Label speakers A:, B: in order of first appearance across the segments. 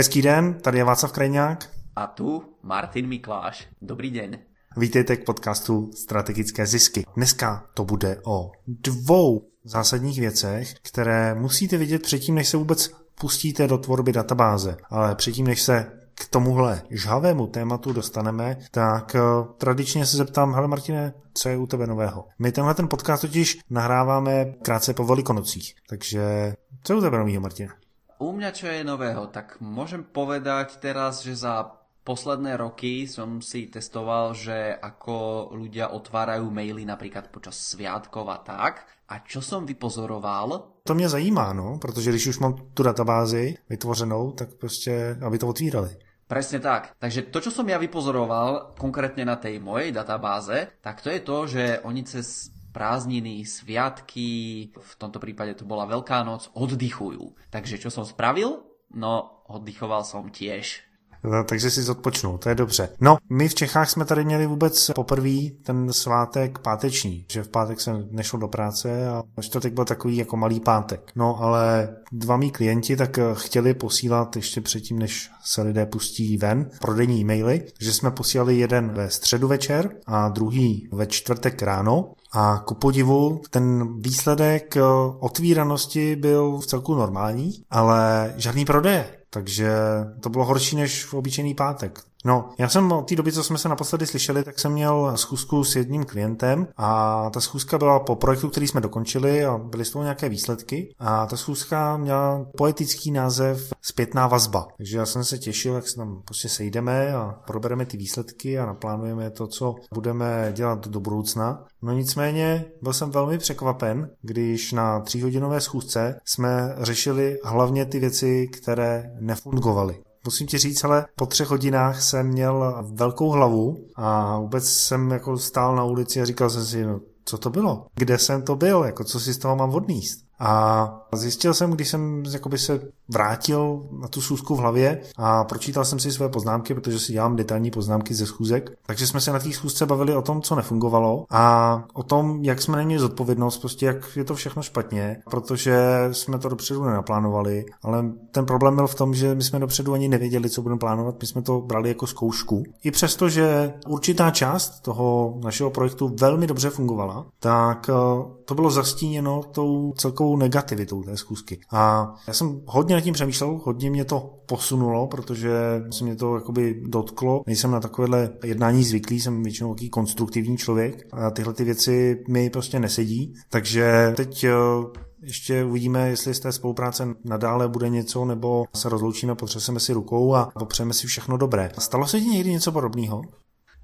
A: Hezký den, tady je Václav Krajňák.
B: A tu Martin Mikláš. Dobrý den.
A: Vítejte k podcastu Strategické zisky. Dneska to bude o dvou zásadních věcech, které musíte vidět předtím, než se vůbec pustíte do tvorby databáze. Ale předtím, než se k tomuhle žhavému tématu dostaneme, tak eh, tradičně se zeptám, hele Martine, co je u tebe nového? My tenhle ten podcast totiž nahráváme krátce po velikonocích, takže co je u tebe nového, Martine?
B: U mňa čo je nového, tak môžem povedať teraz, že za posledné roky som si testoval, že ako ľudia otvárajú maily napríklad počas sviatkov a tak. A čo som vypozoroval?
A: To mě zajímá, no, protože když už mám tu databázi vytvořenou, tak prostě, aby to otvírali.
B: Presne tak. Takže to, čo som ja vypozoroval konkrétne na tej mojej databáze, tak to je to, že oni cez prázdniny, sviatky, v tomto prípade to bola Veľká noc, oddychujú. Takže čo som spravil? No, oddychoval som tiež.
A: No, takže si odpočnul, to je dobře. No, my v Čechách jsme tady měli vůbec poprvé ten svátek páteční, že v pátek jsem nešel do práce a čtvrtek byl takový jako malý pátek. No, ale dva mý klienti tak chtěli posílat ještě předtím, než se lidé pustí ven, prodejní e-maily, že jsme posílali jeden ve středu večer a druhý ve čtvrtek ráno a ku podivu ten výsledek otvíranosti byl v celku normální, ale žádný prodeje. Takže to bylo horší než v obyčejný pátek. No, já jsem od té doby, co jsme se naposledy slyšeli, tak jsem měl schůzku s jedním klientem a ta schůzka byla po projektu, který jsme dokončili a byly z toho nějaké výsledky a ta schůzka měla poetický název Zpětná vazba. Takže já jsem se těšil, jak se tam prostě sejdeme a probereme ty výsledky a naplánujeme to, co budeme dělat do budoucna. No nicméně byl jsem velmi překvapen, když na tříhodinové schůzce jsme řešili hlavně ty věci, které nefungovaly musím ti říct, ale po třech hodinách jsem měl velkou hlavu a vůbec jsem jako stál na ulici a říkal jsem si, no, co to bylo? Kde jsem to byl? Jako, co si z toho mám odníst? A zjistil jsem, když jsem se vrátil na tu schůzku v hlavě a pročítal jsem si své poznámky, protože si dělám detailní poznámky ze schůzek, takže jsme se na té schůzce bavili o tom, co nefungovalo a o tom, jak jsme neměli zodpovědnost, prostě jak je to všechno špatně, protože jsme to dopředu nenaplánovali, ale ten problém byl v tom, že my jsme dopředu ani nevěděli, co budeme plánovat, my jsme to brali jako zkoušku. I přesto, že určitá část toho našeho projektu velmi dobře fungovala, tak eh, to bylo zastíněno tou celkovou negativitou té zkusky. A já jsem hodně nad tím přemýšlel, hodně mě to posunulo, protože se mě to jakoby dotklo. Nejsem na takovéhle jednání zvyklý, jsem většinou takový konstruktivní člověk a tyhle ty věci mi prostě nesedí. Takže teď eh, ještě uvidíme, jestli z té spolupráce nadále bude něco, nebo se rozloučíme, potřeseme si rukou a popřejeme si všechno dobré. Stalo se ti někdy něco podobného?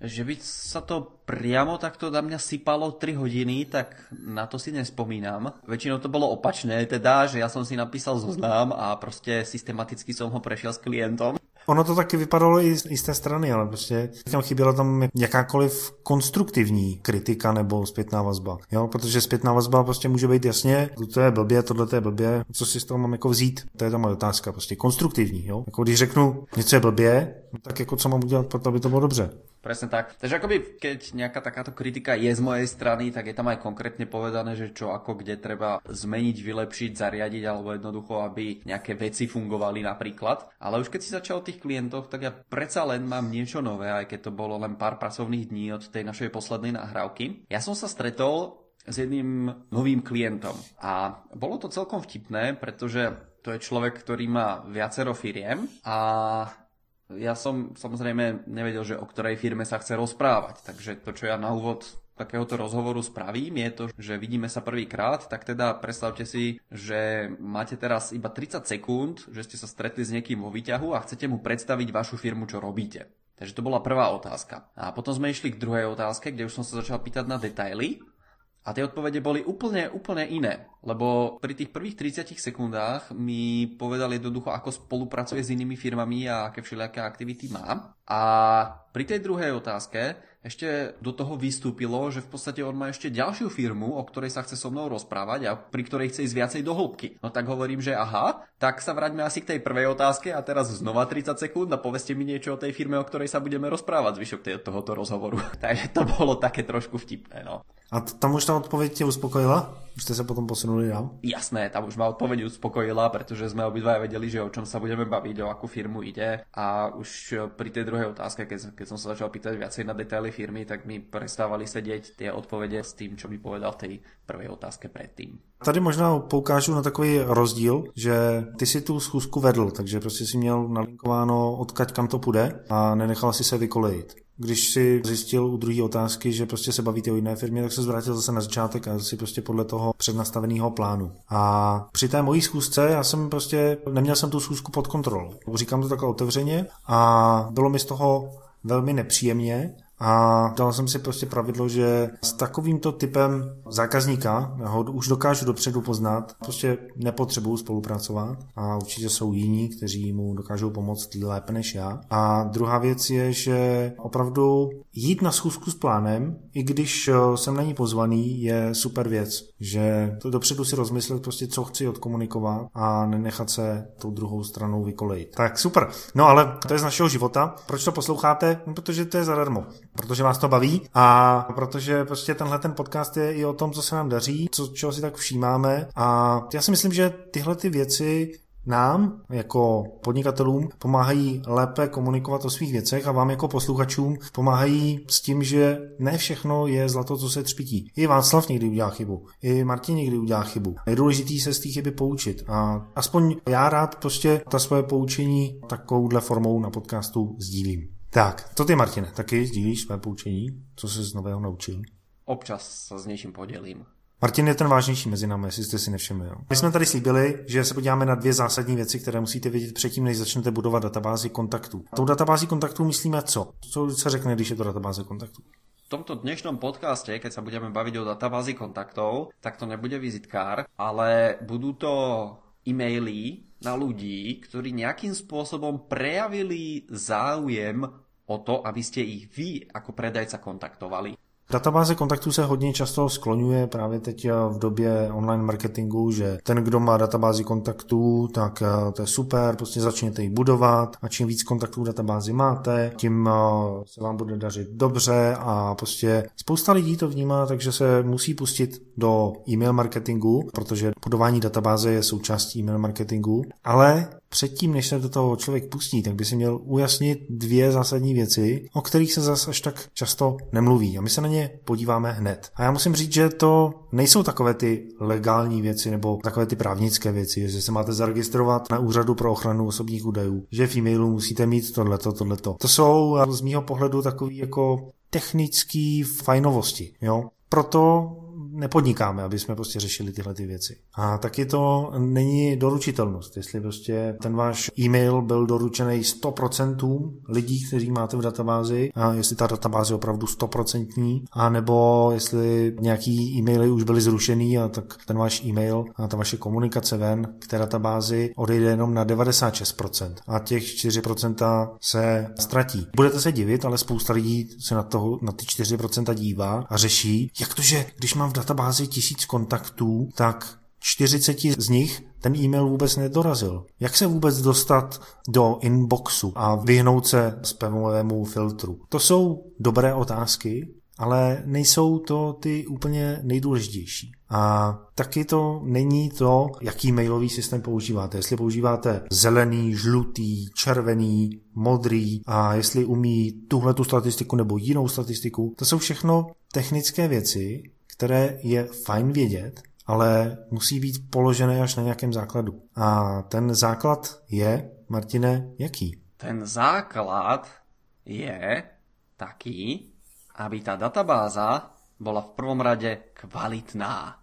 B: Že by sa to priamo takto na mňa sypalo 3 hodiny, tak na to si nespomínam. Väčšinou to bolo opačné, teda, že ja som si napísal zoznam a prostě systematicky som ho prešiel s klientom.
A: Ono to taky vypadalo i z, i z té strany, ale prostě tam chyběla tam jakákoliv konstruktivní kritika nebo zpětná vazba. Jo? Protože zpětná vazba prostě může být jasně, to je blbě, tohle je blbě, co si z toho mám jako vzít, to je ta moje otázka, prostě konstruktivní. Jo? Jako když řeknu, něco je blbě, tak jako co mám udělat pro to, aby to bylo dobře.
B: Presne tak. Takže akoby, keď nejaká takáto kritika je z mojej strany, tak je tam aj konkrétne povedané, že čo ako kde treba zmeniť, vylepšiť, zariadiť, alebo jednoducho, aby nejaké veci fungovali napríklad. Ale už keď si začal o tých klientoch, tak ja predsa len mám niečo nové, aj keď to bolo len pár pracovných dní od tej našej poslednej nahrávky. Ja som sa stretol s jedným novým klientom a bolo to celkom vtipné, pretože to je človek, ktorý má viacero firiem a ja som samozrejme nevedel, že o ktorej firme sa chce rozprávať, takže to, čo ja na úvod takéhoto rozhovoru spravím, je to, že vidíme sa prvýkrát, tak teda predstavte si, že máte teraz iba 30 sekúnd, že ste sa stretli s niekým vo výťahu a chcete mu predstaviť vašu firmu, čo robíte. Takže to bola prvá otázka. A potom sme išli k druhej otázke, kde už som sa začal pýtať na detaily. A tie odpovede boli úplne, úplne iné. Lebo pri tých prvých 30 sekundách mi povedal jednoducho, ako spolupracuje s inými firmami a aké všelijaké aktivity má. A pri tej druhej otázke ešte do toho vystúpilo, že v podstate on má ešte ďalšiu firmu, o ktorej sa chce so mnou rozprávať a pri ktorej chce ísť viacej do hĺbky. No tak hovorím, že aha, tak sa vráťme asi k tej prvej otázke a teraz znova 30 sekúnd a poveste mi niečo o tej firme, o ktorej sa budeme rozprávať zvyšok tohoto rozhovoru. Takže to bolo také trošku vtipné, no.
A: A tam už ta odpověď tě uspokojila? Už jste se potom posunuli dál?
B: Jasné, tam už ma odpoveď uspokojila, pretože sme obidva vedeli, že o čom sa budeme baviť, o akú firmu ide a už pri tej druhej otázke, keď, keď som sa začal pýtať viacej na detaily firmy, tak mi prestávali sedieť tie odpovede s tým, čo mi povedal v tej prvej otázke predtým.
A: Tady možná poukážu na takový rozdíl, že ty si tu schůzku vedl, takže prostě si měl nalinkováno odkaď kam to půjde a nenechal si se vykolejit. Když si zjistil u druhé otázky, že prostě se bavíte o jiné firmě, tak se zvrátil zase na začátek a si prostě podle toho přednastaveného plánu. A při té mojí schůzce já jsem prostě neměl jsem tu schůzku pod kontrolou. Říkám to takhle otevřeně a bylo mi z toho velmi nepříjemně, a dal jsem si prostě pravidlo, že s takovýmto typem zákazníka ho už dokážu dopředu poznat, prostě nepotřebuju spolupracovat a určitě jsou jiní, kteří mu dokážou pomoct lépe než já. A druhá věc je, že opravdu jít na schůzku s plánem, i když eh, jsem na ní pozvaný, je super věc, že to dopředu si rozmyslet prostě, co chci odkomunikovat a nenechat se tou druhou stranou vykolejit. Tak super. No ale to je z našeho života. Proč to posloucháte? No, protože to je zadarmo protože vás to baví a protože prostě tenhle ten podcast je i o tom, co se nám daří, co, čeho si tak všímáme a já si myslím, že tyhle ty věci nám jako podnikatelům pomáhají lépe komunikovat o svých věcech a vám jako posluchačům pomáhají s tím, že ne všechno je zlato, co se třpití. I Václav někdy udělá chybu, i Martin někdy udělá chybu. Je důležité se z té chyby poučit a aspoň já rád prostě ta svoje poučení takovouhle formou na podcastu sdílím. Tak, to ty, Martine, taky sdílíš své poučení? Co jsi z nového naučil?
B: Občas se s něčím podělím.
A: Martin je ten vážnější mezi námi, jestli jste si nevšimli. Jo. My jsme tady slíbili, že se podíváme na dvě zásadní věci, které musíte vědět předtím, než začnete budovat databázi kontaktů. Tou databází kontaktů myslíme co? Co se řekne, když je to databáze kontaktů?
B: V tomto dnešnom podcaste, keď sa budeme baviť o databázi kontaktov, tak to nebude vizitkár, ale budú to e-maily na ľudí, ktorí nejakým spôsobom prejavili záujem o to, aby ste ich vy ako predajca kontaktovali.
A: Databáze kontaktů se hodně často skloňuje právě teď eh, v době online marketingu, že ten, kdo má databázi kontaktů, tak eh, to je super, prostě začněte ji budovat a čím víc kontaktů v databázi máte, tím eh, se vám bude dařit dobře a prostě spousta lidí to vnímá, takže se musí pustit do e-mail marketingu, protože budování databáze je součástí e-mail marketingu, ale předtím, než se do toho člověk pustí, tak by si měl ujasnit dvě zásadní věci, o kterých se zase až tak často nemluví. A my se na ně podíváme hned. A já musím říct, že to nejsou takové ty legální věci nebo takové ty právnické věci, že se máte zaregistrovat na úřadu pro ochranu osobních údajů, že v e-mailu musíte mít tohleto, tohleto. To jsou z mýho pohledu takový jako technické fajnovosti. Jo? Proto nepodnikáme, aby jsme prostě řešili tyhle ty věci. A taky to není doručitelnost. Jestli prostě ten váš e-mail byl doručený 100% lidí, kteří máte v databázi, a jestli ta databáze je opravdu 100%, a nebo jestli nějaký e-maily už byly zrušený a tak ten váš e-mail a ta vaše komunikace ven k té databázi odejde jenom na 96% a těch 4% se ztratí. Budete se divit, ale spousta lidí se na, toho, na ty 4% dívá a řeší, jak to, že když mám v databázi tisíc kontaktů, tak 40 z nich ten e-mail vůbec nedorazil. Jak se vůbec dostat do inboxu a vyhnout se spamovému filtru? To jsou dobré otázky, ale nejsou to ty úplně nejdůležitější. A taky to není to, jaký mailový systém používáte. Jestli používáte zelený, žlutý, červený, modrý a jestli umí tuhle tu statistiku nebo jinou statistiku, to jsou všechno technické věci, které je fajn vědět, ale musí být položené až na nějakém základu. A ten základ je, Martine, jaký?
B: Ten základ je taký, aby ta databáza bola v prvom rade kvalitná.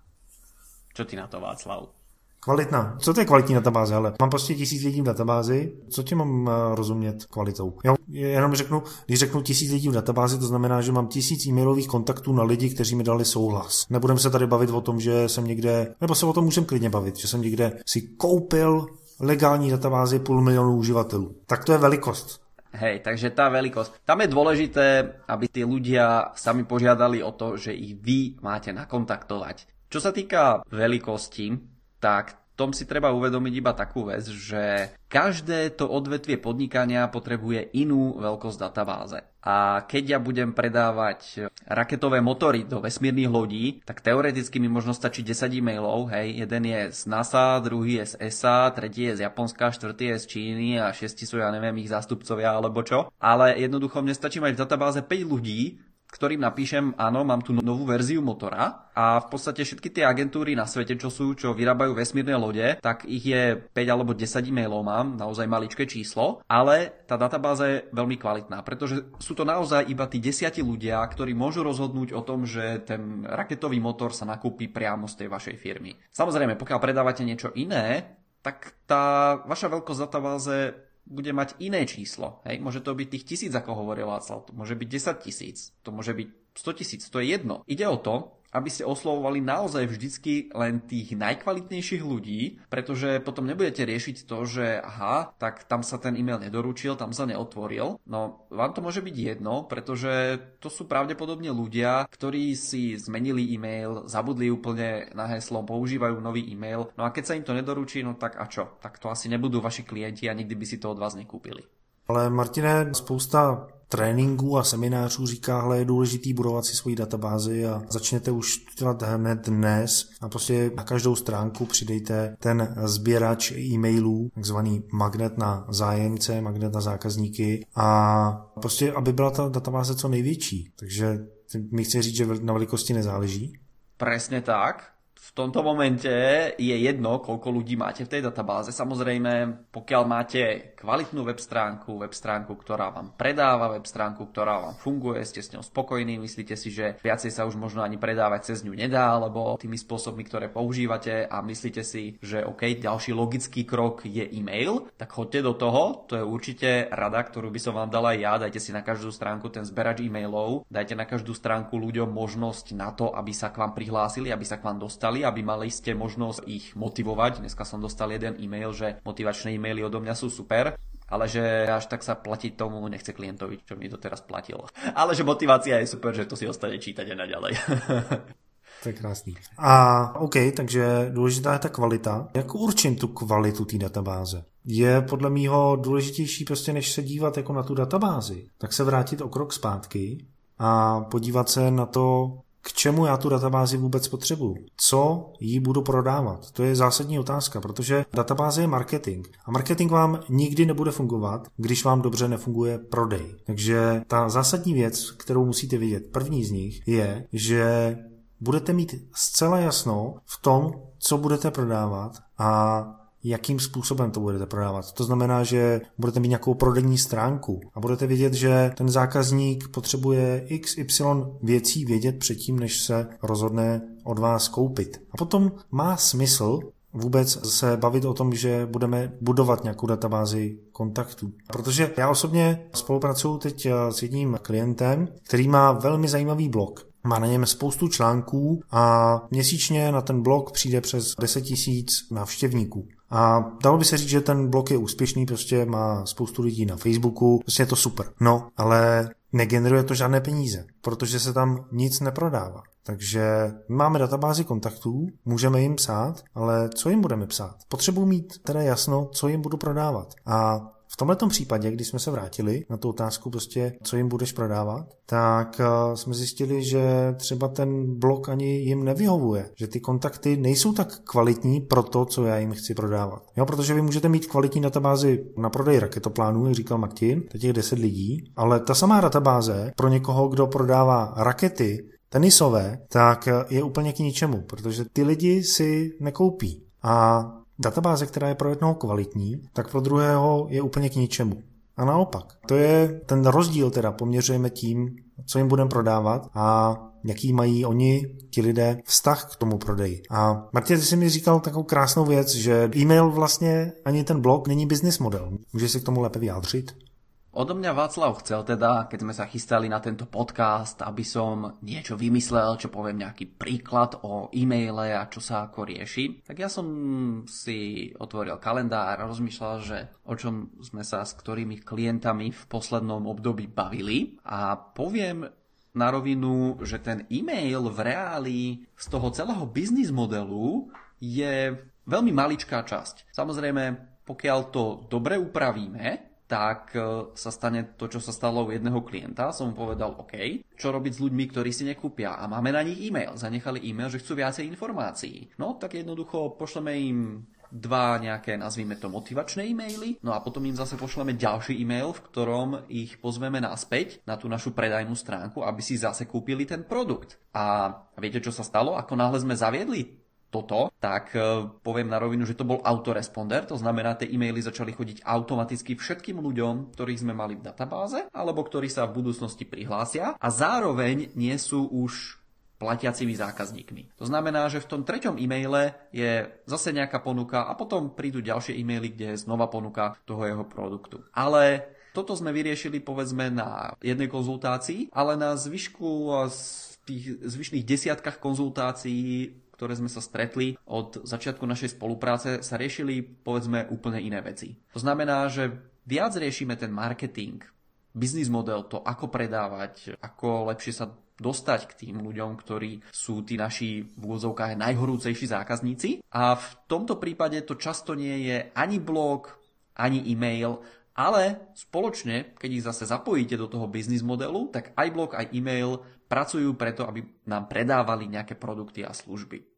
B: Čo ty na to, Václav?
A: Kvalitná. Co to je kvalitní databáze? Ale mám prostě tisíc lidí v databázi, co ti mám uh, rozumět kvalitou? Já jenom řeknu, když řeknu tisíc lidí v databázi, to znamená, že mám tisíc e-mailových kontaktů na lidi, kteří mi dali souhlas. Nebudeme se tady bavit o tom, že jsem někde, nebo se o tom můžeme klidně bavit, že jsem někde si koupil legální databázi půl milionu uživatelů. Tak to je velikost.
B: Hej, takže tá veľkosť. Tam je dôležité, aby tí ľudia sami požiadali o to, že ich vy máte nakontaktovať. Čo sa týka veľkosti, tak tom si treba uvedomiť iba takú vec, že každé to odvetvie podnikania potrebuje inú veľkosť databáze. A keď ja budem predávať raketové motory do vesmírnych lodí, tak teoreticky mi možno stačí 10 e-mailov, hej, jeden je z NASA, druhý je z ESA, tretí je z Japonska, štvrtý je z Číny a šiesti sú, ja neviem, ich zástupcovia alebo čo. Ale jednoducho mne stačí mať v databáze 5 ľudí, ktorým napíšem, áno, mám tu novú verziu motora a v podstate všetky tie agentúry na svete, čo sú, čo vyrábajú vesmírne lode, tak ich je 5 alebo 10 e-mailov mám, naozaj maličké číslo, ale tá databáza je veľmi kvalitná, pretože sú to naozaj iba tí desiati ľudia, ktorí môžu rozhodnúť o tom, že ten raketový motor sa nakúpi priamo z tej vašej firmy. Samozrejme, pokiaľ predávate niečo iné, tak tá vaša veľkosť databáze bude mať iné číslo. Hej? Môže to byť tých tisíc, ako hovoril Václav, to môže byť 10 tisíc, to môže byť 100 tisíc, to je jedno. Ide o to, aby ste oslovovali naozaj vždycky len tých najkvalitnejších ľudí, pretože potom nebudete riešiť to, že aha, tak tam sa ten e-mail nedoručil, tam sa neotvoril. No, vám to môže byť jedno, pretože to sú pravdepodobne ľudia, ktorí si zmenili e-mail, zabudli úplne na heslo, používajú nový e-mail. No a keď sa im to nedoručí, no tak a čo? Tak to asi nebudú vaši klienti a nikdy by si to od vás nekúpili.
A: Ale Martine, spousta tréninků a seminářů říká, hle, je důležitý budovat si svoji databázi a začněte už dělat hned dnes a prostě na každou stránku přidejte ten sběrač e-mailů, takzvaný magnet na zájemce, magnet na zákazníky a prostě, aby byla ta databáze co největší. Takže mi chci říct, že na velikosti nezáleží.
B: Presne tak v tomto momente je jedno, koľko ľudí máte v tej databáze. Samozrejme, pokiaľ máte kvalitnú web stránku, web stránku, ktorá vám predáva, web stránku, ktorá vám funguje, ste s ňou spokojní, myslíte si, že viacej sa už možno ani predávať cez ňu nedá, alebo tými spôsobmi, ktoré používate a myslíte si, že OK, ďalší logický krok je e-mail, tak choďte do toho, to je určite rada, ktorú by som vám dala aj ja, dajte si na každú stránku ten zberač e-mailov, dajte na každú stránku ľuďom možnosť na to, aby sa k vám prihlásili, aby sa k vám dostali dostali, aby mali ste možnosť ich motivovať. Dneska som dostal jeden e-mail, že motivačné e-maily odo mňa sú super, ale že až tak sa platiť tomu nechce klientovi, čo mi doteraz platil. Ale že motivácia je super, že to si ostane čítať aj naďalej.
A: To je krásný. A OK, takže důležitá je ta kvalita. Jak určím tu kvalitu té databáze? Je podle mýho důležitější prostě, než se dívat jako na tu databázi, tak se vrátit o krok zpátky a podívat se na to, k čemu já tu databázi vůbec potřebuju, co jí budu prodávat. To je zásadní otázka, protože databáze je marketing a marketing vám nikdy nebude fungovat, když vám dobře nefunguje prodej. Takže ta zásadní věc, kterou musíte vědět, první z nich je, že budete mít zcela jasno v tom, co budete prodávat a jakým způsobem to budete prodávat. To znamená, že budete mít nějakou prodejní stránku a budete vědět, že ten zákazník potřebuje XY věcí vědět předtím, než se rozhodne od vás koupit. A potom má smysl vůbec se bavit o tom, že budeme budovat nějakou databázi kontaktů. Protože já osobně spolupracuju teď s jedním klientem, který má velmi zajímavý blog. Má na něm spoustu článků a měsíčně na ten blog přijde přes 10 tisíc návštěvníků. A dalo by se říct, že ten blog je úspěšný, prostě má spoustu lidí na Facebooku, prostě je to super. No, ale negeneruje to žádné peníze, protože se tam nic neprodává. Takže máme databázi kontaktů, můžeme jim psát, ale co jim budeme psát? Potřebuji mít teda jasno, co jim budu prodávat. A v tomhle případě, když jsme se vrátili na tu otázku, prostě, co jim budeš prodávat, tak uh, jsme zjistili, že třeba ten blog ani jim nevyhovuje, že ty kontakty nejsou tak kvalitní pro to, co já jim chci prodávat. Jo, protože vy můžete mít kvalitní databázi na prodej raketoplánů, jak říkal Martin, to těch 10 lidí, ale ta samá databáze pro někoho, kdo prodává rakety, tenisové, tak je úplně k ničemu, protože ty lidi si nekoupí. A databáze, která je pro jednoho kvalitní, tak pro druhého je úplně k ničemu. A naopak. To je ten rozdíl teda poměřujeme tím, co jim budeme prodávat a jaký mají oni, ti lidé, vztah k tomu prodeji. A Martin, ty jsi mi říkal takovou krásnou věc, že e-mail vlastně ani ten blog není business model. Můžeš se k tomu lépe vyjádřit?
B: Odo mňa Václav chcel teda, keď sme sa chystali na tento podcast, aby som niečo vymyslel, čo poviem nejaký príklad o e-maile a čo sa ako rieši, tak ja som si otvoril kalendár a rozmýšľal, že o čom sme sa s ktorými klientami v poslednom období bavili a poviem na rovinu, že ten e-mail v reáli z toho celého biznis modelu je veľmi maličká časť. Samozrejme, pokiaľ to dobre upravíme, tak e, sa stane to, čo sa stalo u jedného klienta. Som mu povedal, OK, čo robiť s ľuďmi, ktorí si nekúpia a máme na nich e-mail. Zanechali e-mail, že chcú viacej informácií. No, tak jednoducho pošleme im dva nejaké, nazvime to, motivačné e-maily, no a potom im zase pošleme ďalší e-mail, v ktorom ich pozveme naspäť na tú našu predajnú stránku, aby si zase kúpili ten produkt. A viete, čo sa stalo? Ako náhle sme zaviedli toto, tak e, poviem na rovinu, že to bol autoresponder, to znamená, tie e-maily začali chodiť automaticky všetkým ľuďom, ktorých sme mali v databáze, alebo ktorí sa v budúcnosti prihlásia a zároveň nie sú už platiacimi zákazníkmi. To znamená, že v tom treťom e-maile je zase nejaká ponuka a potom prídu ďalšie e-maily, kde je znova ponuka toho jeho produktu. Ale toto sme vyriešili povedzme na jednej konzultácii, ale na zvyšku z tých zvyšných desiatkách konzultácií ktoré sme sa stretli od začiatku našej spolupráce, sa riešili povedzme úplne iné veci. To znamená, že viac riešime ten marketing, biznis model, to ako predávať, ako lepšie sa dostať k tým ľuďom, ktorí sú tí naši v úvodzovkách najhorúcejší zákazníci. A v tomto prípade to často nie je ani blog, ani e-mail, ale spoločne, keď ich zase zapojíte do toho biznis modelu, tak aj blog, aj e-mail pracujú preto, aby nám predávali nejaké produkty a služby.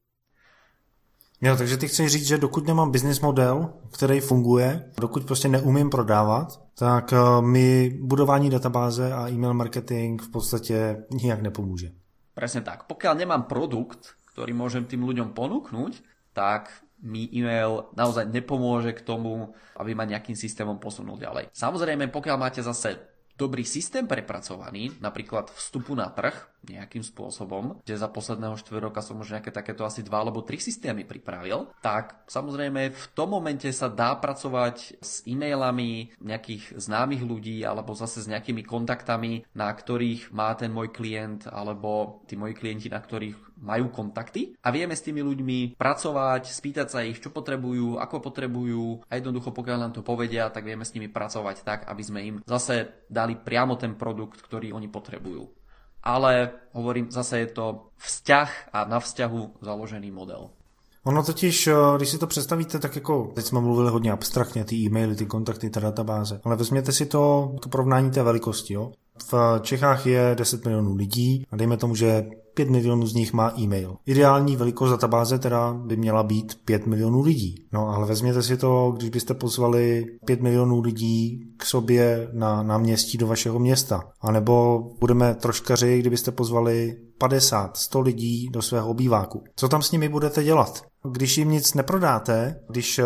A: Jo, takže ty chceš říct, že dokud nemám business model, který funguje, dokud prostě neumím prodávat, tak eh, mi budování databáze a e-mail marketing v podstatě nijak nepomůže.
B: Presne tak. Pokiaľ nemám produkt, ktorý môžem tým ľuďom ponúknuť, tak mi e-mail naozaj nepomôže k tomu, aby ma nejakým systémom posunul ďalej. Samozrejme, pokiaľ máte zase dobrý systém prepracovaný, napríklad vstupu na trh, nejakým spôsobom, kde za posledného 4 roka som už nejaké takéto asi dva alebo tri systémy pripravil, tak samozrejme v tom momente sa dá pracovať s e-mailami nejakých známych ľudí alebo zase s nejakými kontaktami, na ktorých má ten môj klient alebo tí moji klienti, na ktorých majú kontakty a vieme s tými ľuďmi pracovať, spýtať sa ich, čo potrebujú, ako potrebujú a jednoducho pokiaľ nám to povedia, tak vieme s nimi pracovať tak, aby sme im zase dali priamo ten produkt, ktorý oni potrebujú ale hovorím, zase je to vzťah a na vzťahu založený model.
A: Ono totiž, eh, když si to představíte, tak jako, teď jsme mluvili hodně abstraktně, ty e-maily, ty kontakty, ta databáze, ale vezměte si to, to porovnání té velikosti, jo. V Čechách je 10 milionů lidí a dejme tomu, že 5 milionů z nich má e-mail. Ideální velikost databáze teda by měla být 5 milionů lidí. No ale vezměte si to, když byste pozvali 5 milionů lidí k sobě na náměstí do vašeho města. A nebo budeme troškaři, kdybyste pozvali 50, 100 lidí do svého obýváku. Co tam s nimi budete dělat? Když jim nic neprodáte, když eh,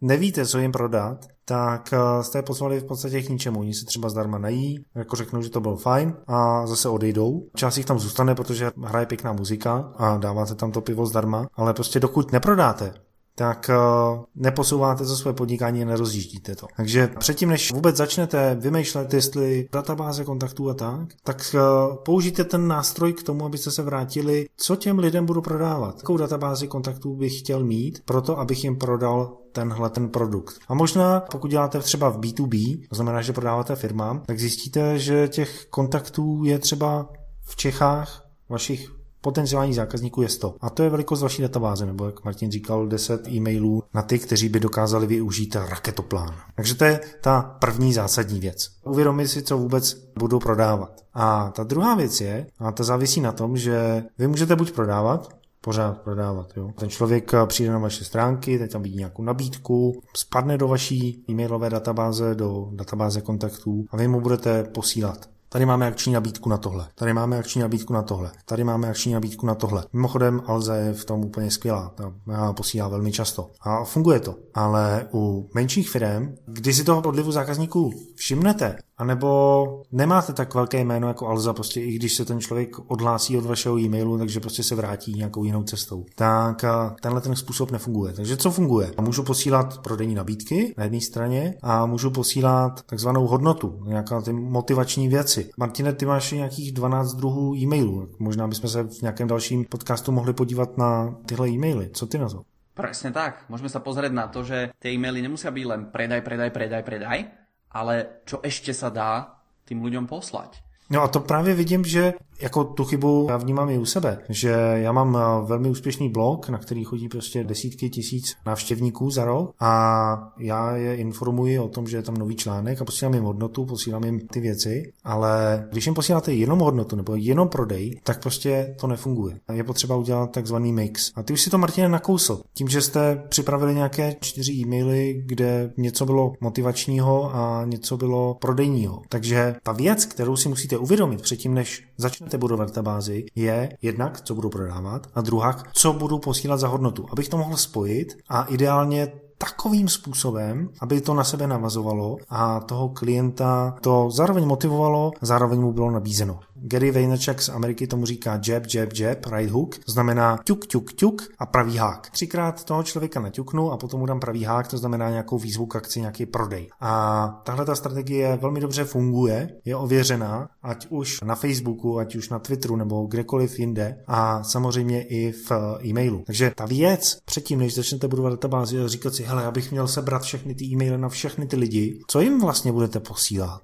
A: nevíte, co jim prodat, tak eh, jste je pozvali v podstatě k ničemu. Oni se třeba zdarma nají, jako řeknou, že to bylo fajn a zase odejdou. Část jich tam zůstane, protože hraje pěkná muzika a dáváte tam to pivo zdarma, ale prostě dokud neprodáte, tak uh, neposouváte to své podnikání a nerozjíždíte to. Takže předtím, než vůbec začnete vymýšlet, jestli databáze kontaktů a tak, tak uh, použijte ten nástroj k tomu, abyste se vrátili, co těm lidem budu prodávat. Jakou databázi kontaktů bych chtěl mít, proto abych jim prodal tenhle ten produkt. A možná, pokud děláte třeba v B2B, to znamená, že prodáváte firmám, tak zjistíte, že těch kontaktů je třeba v Čechách vašich potenciálních zákazníků je 100. A to je velikost vaší databáze, nebo jak Martin říkal, 10 e-mailů na ty, kteří by dokázali využít raketoplán. Takže to je ta první zásadní věc. Uvědomit si, co vůbec budu prodávat. A ta druhá věc je, a ta závisí na tom, že vy můžete buď prodávat, pořád prodávat. Jo. Ten člověk přijde na vaše stránky, teď tam vidí nějakou nabídku, spadne do vaší e-mailové databáze, do databáze kontaktů a vy mu budete posílat Tady máme akční nabídku na tohle. Tady máme akční nabídku na tohle. Tady máme akční nabídku na tohle. Mimochodem, Alza je v tom úplně skvělá. Ta posílá velmi často. A funguje to. Ale u menších firm, když si toho odlivu zákazníků všimnete, anebo nemáte tak velké jméno jako Alza, prostě i když se ten člověk odhlásí od vašeho e-mailu, takže prostě se vrátí nějakou jinou cestou. Tak tenhle ten způsob nefunguje. Takže co funguje? Můžu posílat prodejní nabídky na jedné straně a můžu posílat takzvanou hodnotu, nějaká ty motivační věci. Martine, ty máš nějakých 12 druhů e-mailů. Možná bychom se v nějakém dalším podcastu mohli podívat na tyhle e-maily. Co ty na to?
B: Presne tak. Môžeme sa pozrieť na to, že tie e-maily nemusia byť len predaj, predaj, predaj, predaj, ale čo ešte sa dá tým ľuďom poslať.
A: No a to právě vidím, že jako tu chybu já vnímám i u sebe, že já mám eh, velmi úspěšný blog, na který chodí prostě desítky tisíc návštěvníků za rok a já je informuji o tom, že je tam nový článek a posílám jim hodnotu, posílám jim ty věci, ale když jim posíláte jenom hodnotu nebo jenom prodej, tak prostě to nefunguje. Je potřeba udělat takzvaný mix. A ty už si to, Martine, nakousl. Tím, že jste připravili nějaké čtyři e-maily, kde něco bylo motivačního a něco bylo prodejního. Takže ta věc, kterou si musíte uvědomit předtím, než začnete budovat databázi, je jednak, co budu prodávat, a druhá, co budu posílat za hodnotu. Abych to mohl spojit a ideálně takovým způsobem, aby to na sebe navazovalo a toho klienta to zároveň motivovalo, zároveň mu bylo nabízeno. Gary Vaynerchuk z Ameriky tomu říká jab, jab, jab, right hook, znamená ťuk, ťuk, ťuk a pravý hák. Třikrát toho člověka naťuknu a potom mu dám pravý hák, to znamená nějakou výzvu k akci, nějaký prodej. A tahle ta strategie velmi dobře funguje, je ověřená, ať už na Facebooku, ať už na Twitteru nebo kdekoliv jinde a samozřejmě i v e-mailu. Takže ta věc předtím, než začnete budovat databázi a říkat si, hele, já bych měl sebrat všechny ty e-maily na všechny ty lidi, co jim vlastně budete posílat?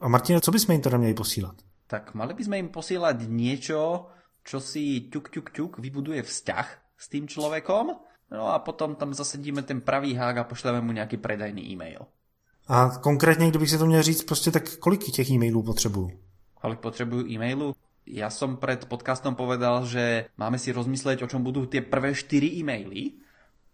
A: A Martina, co bychom jim teda měli posílat?
B: tak mali by sme im posílať niečo, čo si ťuk, ťuk, ťuk vybuduje vzťah s tým človekom, no a potom tam zasedíme ten pravý hák a pošleme mu nějaký predajný e-mail.
A: A konkrétně, kdybych si to měl říct, prostě tak kolik těch e-mailů potřebuju?
B: Kolik potřebuju e-mailu? Ja som pred podcastom povedal, že máme si rozmysleť, o čom budú tie prvé 4 e-maily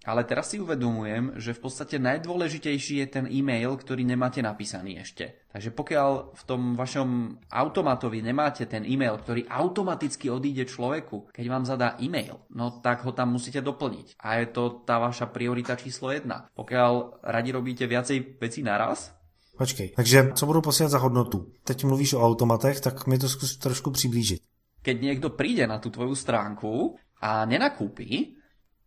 B: ale teraz si uvedomujem, že v podstate najdôležitejší je ten e-mail, ktorý nemáte napísaný ešte. Takže pokiaľ v tom vašom automatovi nemáte ten e-mail, ktorý automaticky odíde človeku, keď vám zadá e-mail, no tak ho tam musíte doplniť. A je to tá vaša priorita číslo jedna. Pokiaľ radi robíte viacej vecí naraz,
A: Počkej, takže co budu posílat za hodnotu? Teď mluvíš o automatech, tak mi to zkus trošku přiblížit.
B: Keď niekto príde na tú tvoju stránku a nenakúpi,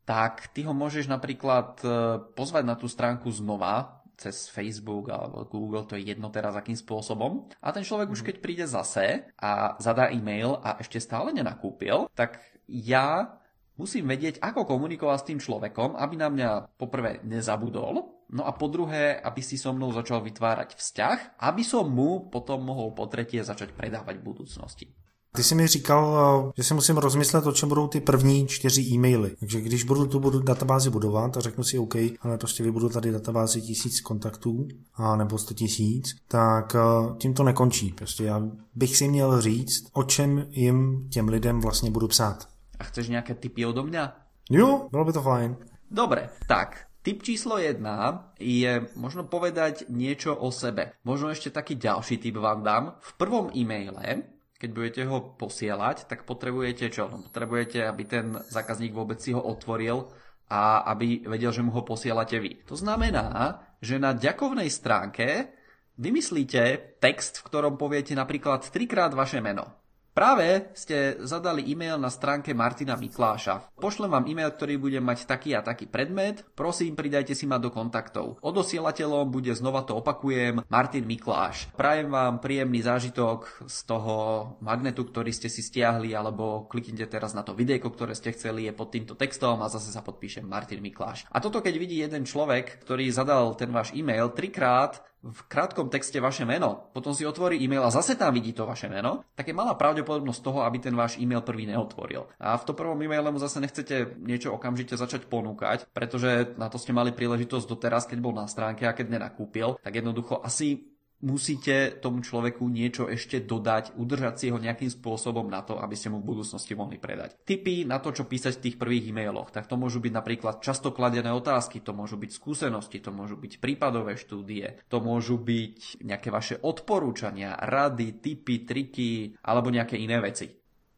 B: tak ty ho môžeš napríklad e, pozvať na tú stránku znova, cez Facebook alebo Google, to je jedno teraz akým spôsobom. A ten človek už keď príde zase a zadá e-mail a ešte stále nenakúpil, tak ja musím vedieť, ako komunikovať s tým človekom, aby na mňa poprvé nezabudol, no a po druhé, aby si so mnou začal vytvárať vzťah, aby som mu potom mohol po tretie začať predávať v budúcnosti.
A: Ty jsi mi říkal, eh, že si musím rozmyslet, o čem budou ty první čtyři e-maily. Takže když budu tu budu databázi budovat a řeknu si OK, ale prostě vybudu tady databázi tisíc kontaktů a nebo sto tisíc, tak eh, tím to nekončí. Prostě já bych si měl říct, o čem jim těm lidem vlastně budu psát.
B: A chceš nějaké typy odo mě?
A: Jo, bylo by to fajn.
B: Dobre, tak Tip číslo 1 je možno povedať niečo o sebe. Možno ešte taký ďalší tip vám dám. V prvom e-maile keď budete ho posielať, tak potrebujete čo? No, potrebujete, aby ten zákazník vôbec si ho otvoril a aby vedel, že mu ho posielate vy. To znamená, že na ďakovnej stránke vymyslíte text, v ktorom poviete napríklad trikrát vaše meno. Práve ste zadali e-mail na stránke Martina Mikláša. Pošlem vám e-mail, ktorý bude mať taký a taký predmet. Prosím, pridajte si ma do kontaktov. Odosielateľom bude, znova to opakujem, Martin Mikláš. Prajem vám príjemný zážitok z toho magnetu, ktorý ste si stiahli, alebo kliknite teraz na to videjko, ktoré ste chceli, je pod týmto textom a zase sa podpíšem Martin Mikláš. A toto keď vidí jeden človek, ktorý zadal ten váš e-mail trikrát, v krátkom texte vaše meno, potom si otvorí e-mail a zase tam vidí to vaše meno, tak je malá pravdepodobnosť toho, aby ten váš e-mail prvý neotvoril. A v tom prvom e-maile mu zase nechcete niečo okamžite začať ponúkať, pretože na to ste mali príležitosť doteraz, keď bol na stránke a keď nenakúpil, tak jednoducho asi musíte tomu človeku niečo ešte dodať, udržať si ho nejakým spôsobom na to, aby ste mu v budúcnosti mohli predať. Tipy na to, čo písať v tých prvých e-mailoch, tak to môžu byť napríklad často kladené otázky, to môžu byť skúsenosti, to môžu byť prípadové štúdie, to môžu byť nejaké vaše odporúčania, rady, tipy, triky alebo nejaké iné veci.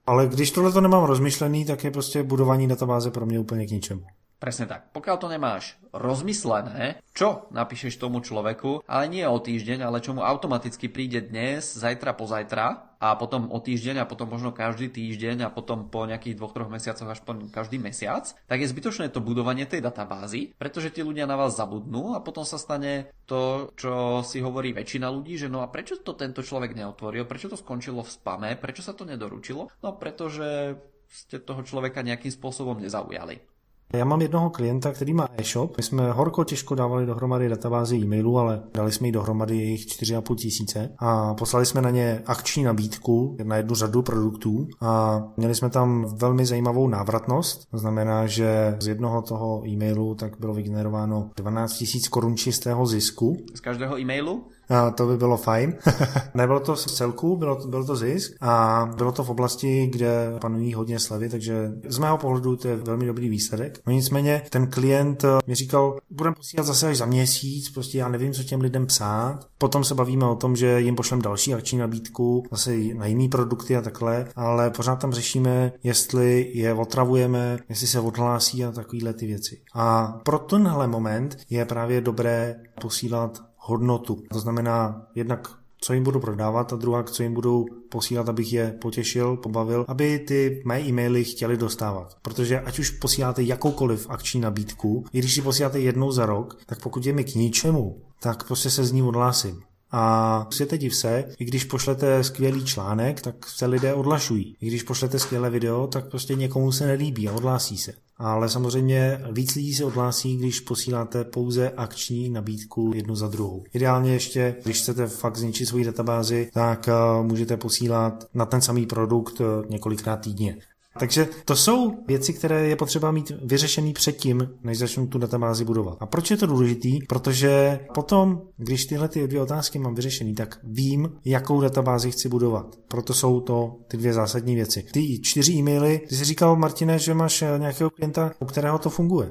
A: Ale když tohle to nemám rozmyšlený, tak je prostě budování databáze pro mě úplně k ničemu.
B: Presne tak. Pokiaľ to nemáš rozmyslené, čo napíšeš tomu človeku, ale nie o týždeň, ale čo mu automaticky príde dnes, zajtra, pozajtra a potom o týždeň a potom možno každý týždeň a potom po nejakých dvoch, troch mesiacoch až po každý mesiac, tak je zbytočné to budovanie tej databázy, pretože tí ľudia na vás zabudnú a potom sa stane to, čo si hovorí väčšina ľudí, že no a prečo to tento človek neotvoril, prečo to skončilo v spame, prečo sa to nedoručilo? No pretože ste toho človeka nejakým spôsobom nezaujali.
A: Já mám jednoho klienta, který má e-shop. My jsme horko těžko dávali dohromady databázi e-mailů, ale dali jsme jí dohromady jejich 4,5 tisíce a poslali jsme na ně akční nabídku na jednu řadu produktů a měli jsme tam velmi zajímavou návratnost. To znamená, že z jednoho toho e-mailu tak bylo vygenerováno 12 tisíc korun čistého zisku.
B: Z každého e-mailu?
A: A to by bylo fajn. Nebylo to z celku, bylo to, bylo to zisk a bylo to v oblasti, kde panují hodně slevy, takže z mého pohledu to je velmi dobrý výsledek. No nicméně ten klient mi říkal, budeme posílat zase až za měsíc, prostě já nevím, co těm lidem psát. Potom se bavíme o tom, že jim pošlem další akční nabídku, zase na jiný produkty a takhle, ale pořád tam řešíme, jestli je otravujeme, jestli se odhlásí a takovéhle ty věci. A pro tenhle moment je právě dobré posílat hodnotu. To znamená jednak co jim budu prodávat a druhá, co jim budu posílat, abych je potěšil, pobavil, aby ty mé e-maily chtěli dostávat. Protože ať už posíláte jakoukoliv akční nabídku, i když si posíláte jednou za rok, tak pokud je mi k ničemu, tak prostě se z ní odhlásím. A světe div se, i když pošlete skvělý článek, tak se lidé odlašují. I když pošlete skvělé video, tak prostě někomu se nelíbí a odhlásí se. Ale samozřejmě víc lidí se odhlásí, když posíláte pouze akční nabídku jednu za druhou. Ideálně ještě, když chcete fakt zničit svoji databázi, tak eh, můžete posílat na ten samý produkt eh, několikrát týdně. Takže to jsou věci, které je potřeba mít vyřešený předtím, než začnu tu databázi budovat. A proč je to důležitý? Protože potom, když tyhle ty dvě otázky mám vyřešený, tak vím, jakou databázi chci budovat. Proto jsou to ty dvě zásadní věci. Ty čtyři e-maily, ty jsi říkal, Martine, že máš eh, nějakého klienta, u kterého to funguje.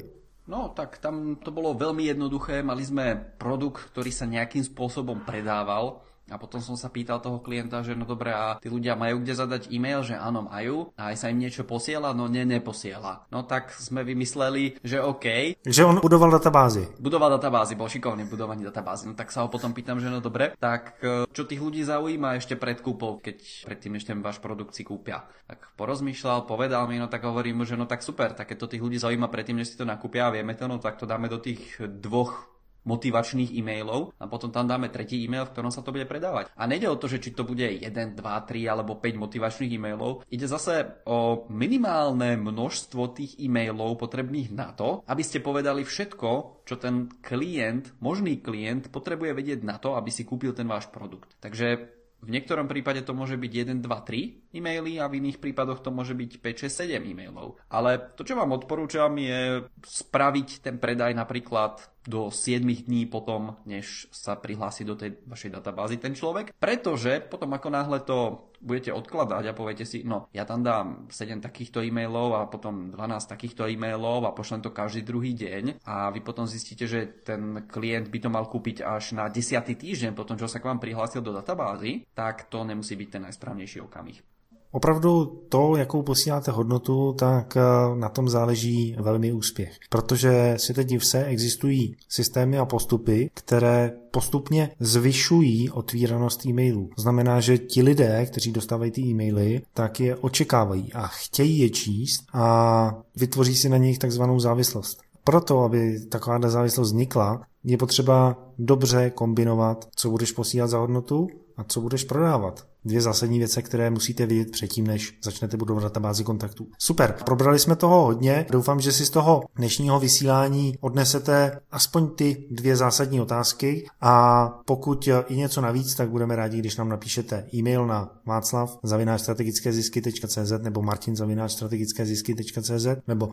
B: No, tak tam to bolo veľmi jednoduché. Mali sme produkt, ktorý sa nejakým spôsobom predával a potom som sa pýtal toho klienta, že no dobré, a tí ľudia majú kde zadať e-mail, že áno, majú. A aj sa im niečo posiela, no ne, neposiela. No tak sme vymysleli, že OK.
A: Že on budoval databázy.
B: Budoval databázy, bol šikovný v budovaní databázy. No tak sa ho potom pýtam, že no dobre, tak e, čo tých ľudí zaujíma ešte pred kúpou, keď predtým ešte váš produkt si kúpia. Tak porozmýšľal, povedal mi, no tak hovorím mu, že no tak super, tak keď to tých ľudí zaujíma predtým, než si to nakúpia a vieme to, no tak to dáme do tých dvoch motivačných e-mailov a potom tam dáme tretí e-mail, v ktorom sa to bude predávať. A nejde o to, že či to bude 1, 2, 3 alebo 5 motivačných e-mailov. Ide zase o minimálne množstvo tých e-mailov potrebných na to, aby ste povedali všetko, čo ten klient, možný klient potrebuje vedieť na to, aby si kúpil ten váš produkt. Takže v niektorom prípade to môže byť 1, 2, 3 e-maily a v iných prípadoch to môže byť 5, 6, 7 e-mailov. Ale to, čo vám odporúčam, je spraviť ten predaj napríklad do 7 dní potom, než sa prihlási do tej vašej databázy ten človek. Pretože potom ako náhle to budete odkladať a poviete si, no ja tam dám 7 takýchto e-mailov a potom 12 takýchto e-mailov a pošlem to každý druhý deň a vy potom zistíte, že ten klient by to mal kúpiť až na 10. týždeň potom, čo sa k vám prihlásil do databázy, tak to nemusí byť ten najsprávnejší okamih.
A: Opravdu to, jakou posíláte hodnotu, tak eh, na tom záleží velmi úspěch. Protože si teď se, existují systémy a postupy, které postupně zvyšují otvíranost e-mailů. Znamená, že ti lidé, kteří dostávají ty e-maily, tak je očekávají a chtějí je číst a vytvoří si na nich takzvanou závislost. Proto, aby taková závislost vznikla, je potřeba dobře kombinovat, co budeš posílat za hodnotu a co budeš prodávat dvě zásadní věci, které musíte vědět předtím, než začnete budovat databázi kontaktů. Super, probrali jsme toho hodně. Doufám, že si z toho dnešního vysílání odnesete aspoň ty dvě zásadní otázky a pokud i něco navíc, tak budeme rádi, když nám napíšete e-mail na václav zisky.cz nebo martin zisky.cz nebo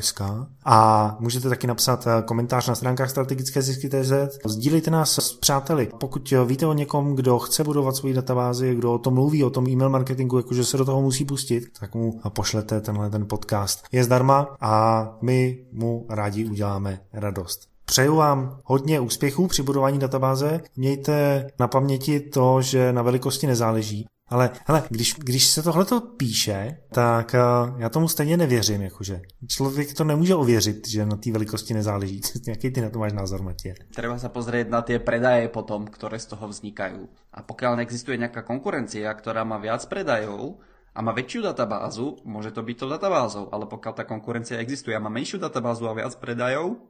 A: .sk a můžete taky napsat komentář na stránkách strategické zisky.cz. Sdílejte nás s přáteli. Pokud víte o někom, kdo chce budovat svoji databázi, kdo kdo o tom mluví, o tom e-mail marketingu, jakože se do toho musí pustit, tak mu pošlete tenhle ten podcast. Je zdarma a my mu rádi uděláme radost. Přeju vám hodně úspěchů při budování databáze. Mějte na paměti to, že na velikosti nezáleží. Ale hele, když, když se tohle píše, tak uh, já tomu stejně nevěřím, jakože. Člověk to nemůže ověřit, že na té velikosti nezáleží. Jaký ty na to máš názor, Matě?
B: Treba sa pozrieť na tie predaje potom, ktoré z toho vznikajú. A pokiaľ neexistuje nejaká konkurencia, ktorá má viac predajov, a má väčšiu databázu, môže to byť to databázou, ale pokiaľ tá konkurencia existuje a má menšiu databázu a viac predajov,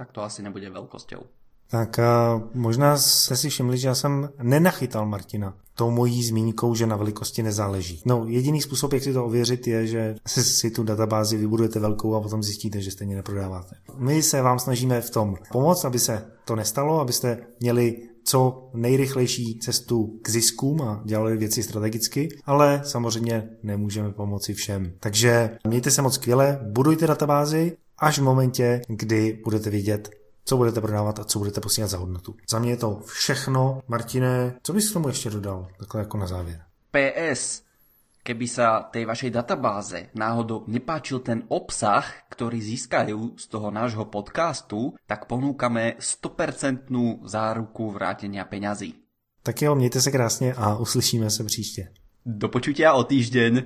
B: tak to asi nebude veľkosťou.
A: Tak uh, možná jste si všimli, že já jsem nenachytal Martina tou mojí zmínkou, že na velikosti nezáleží. No, jediný způsob, jak si to ověřit, je, že si tu databázi vybudujete velkou a potom zjistíte, že stejně neprodáváte. My se vám snažíme v tom pomoct, aby se to nestalo, abyste měli co nejrychlejší cestu k ziskům a dělali věci strategicky, ale samozřejmě nemůžeme pomoci všem. Takže mějte se moc skvěle, budujte databázi až v momentě, kdy budete vidět, co budete prodávat a co budete posílat za hodnotu. Za mě je to všechno. Martine, co bys k tomu ještě dodal, takhle jako na závěr?
B: PS, keby sa tej vašej databáze náhodou nepáčil ten obsah, ktorý získajú z toho nášho podcastu, tak ponúkame 100% záruku vrátenia peňazí.
A: Tak jo, mějte se krásně a uslyšíme se příště.
B: Do počutia o týždeň.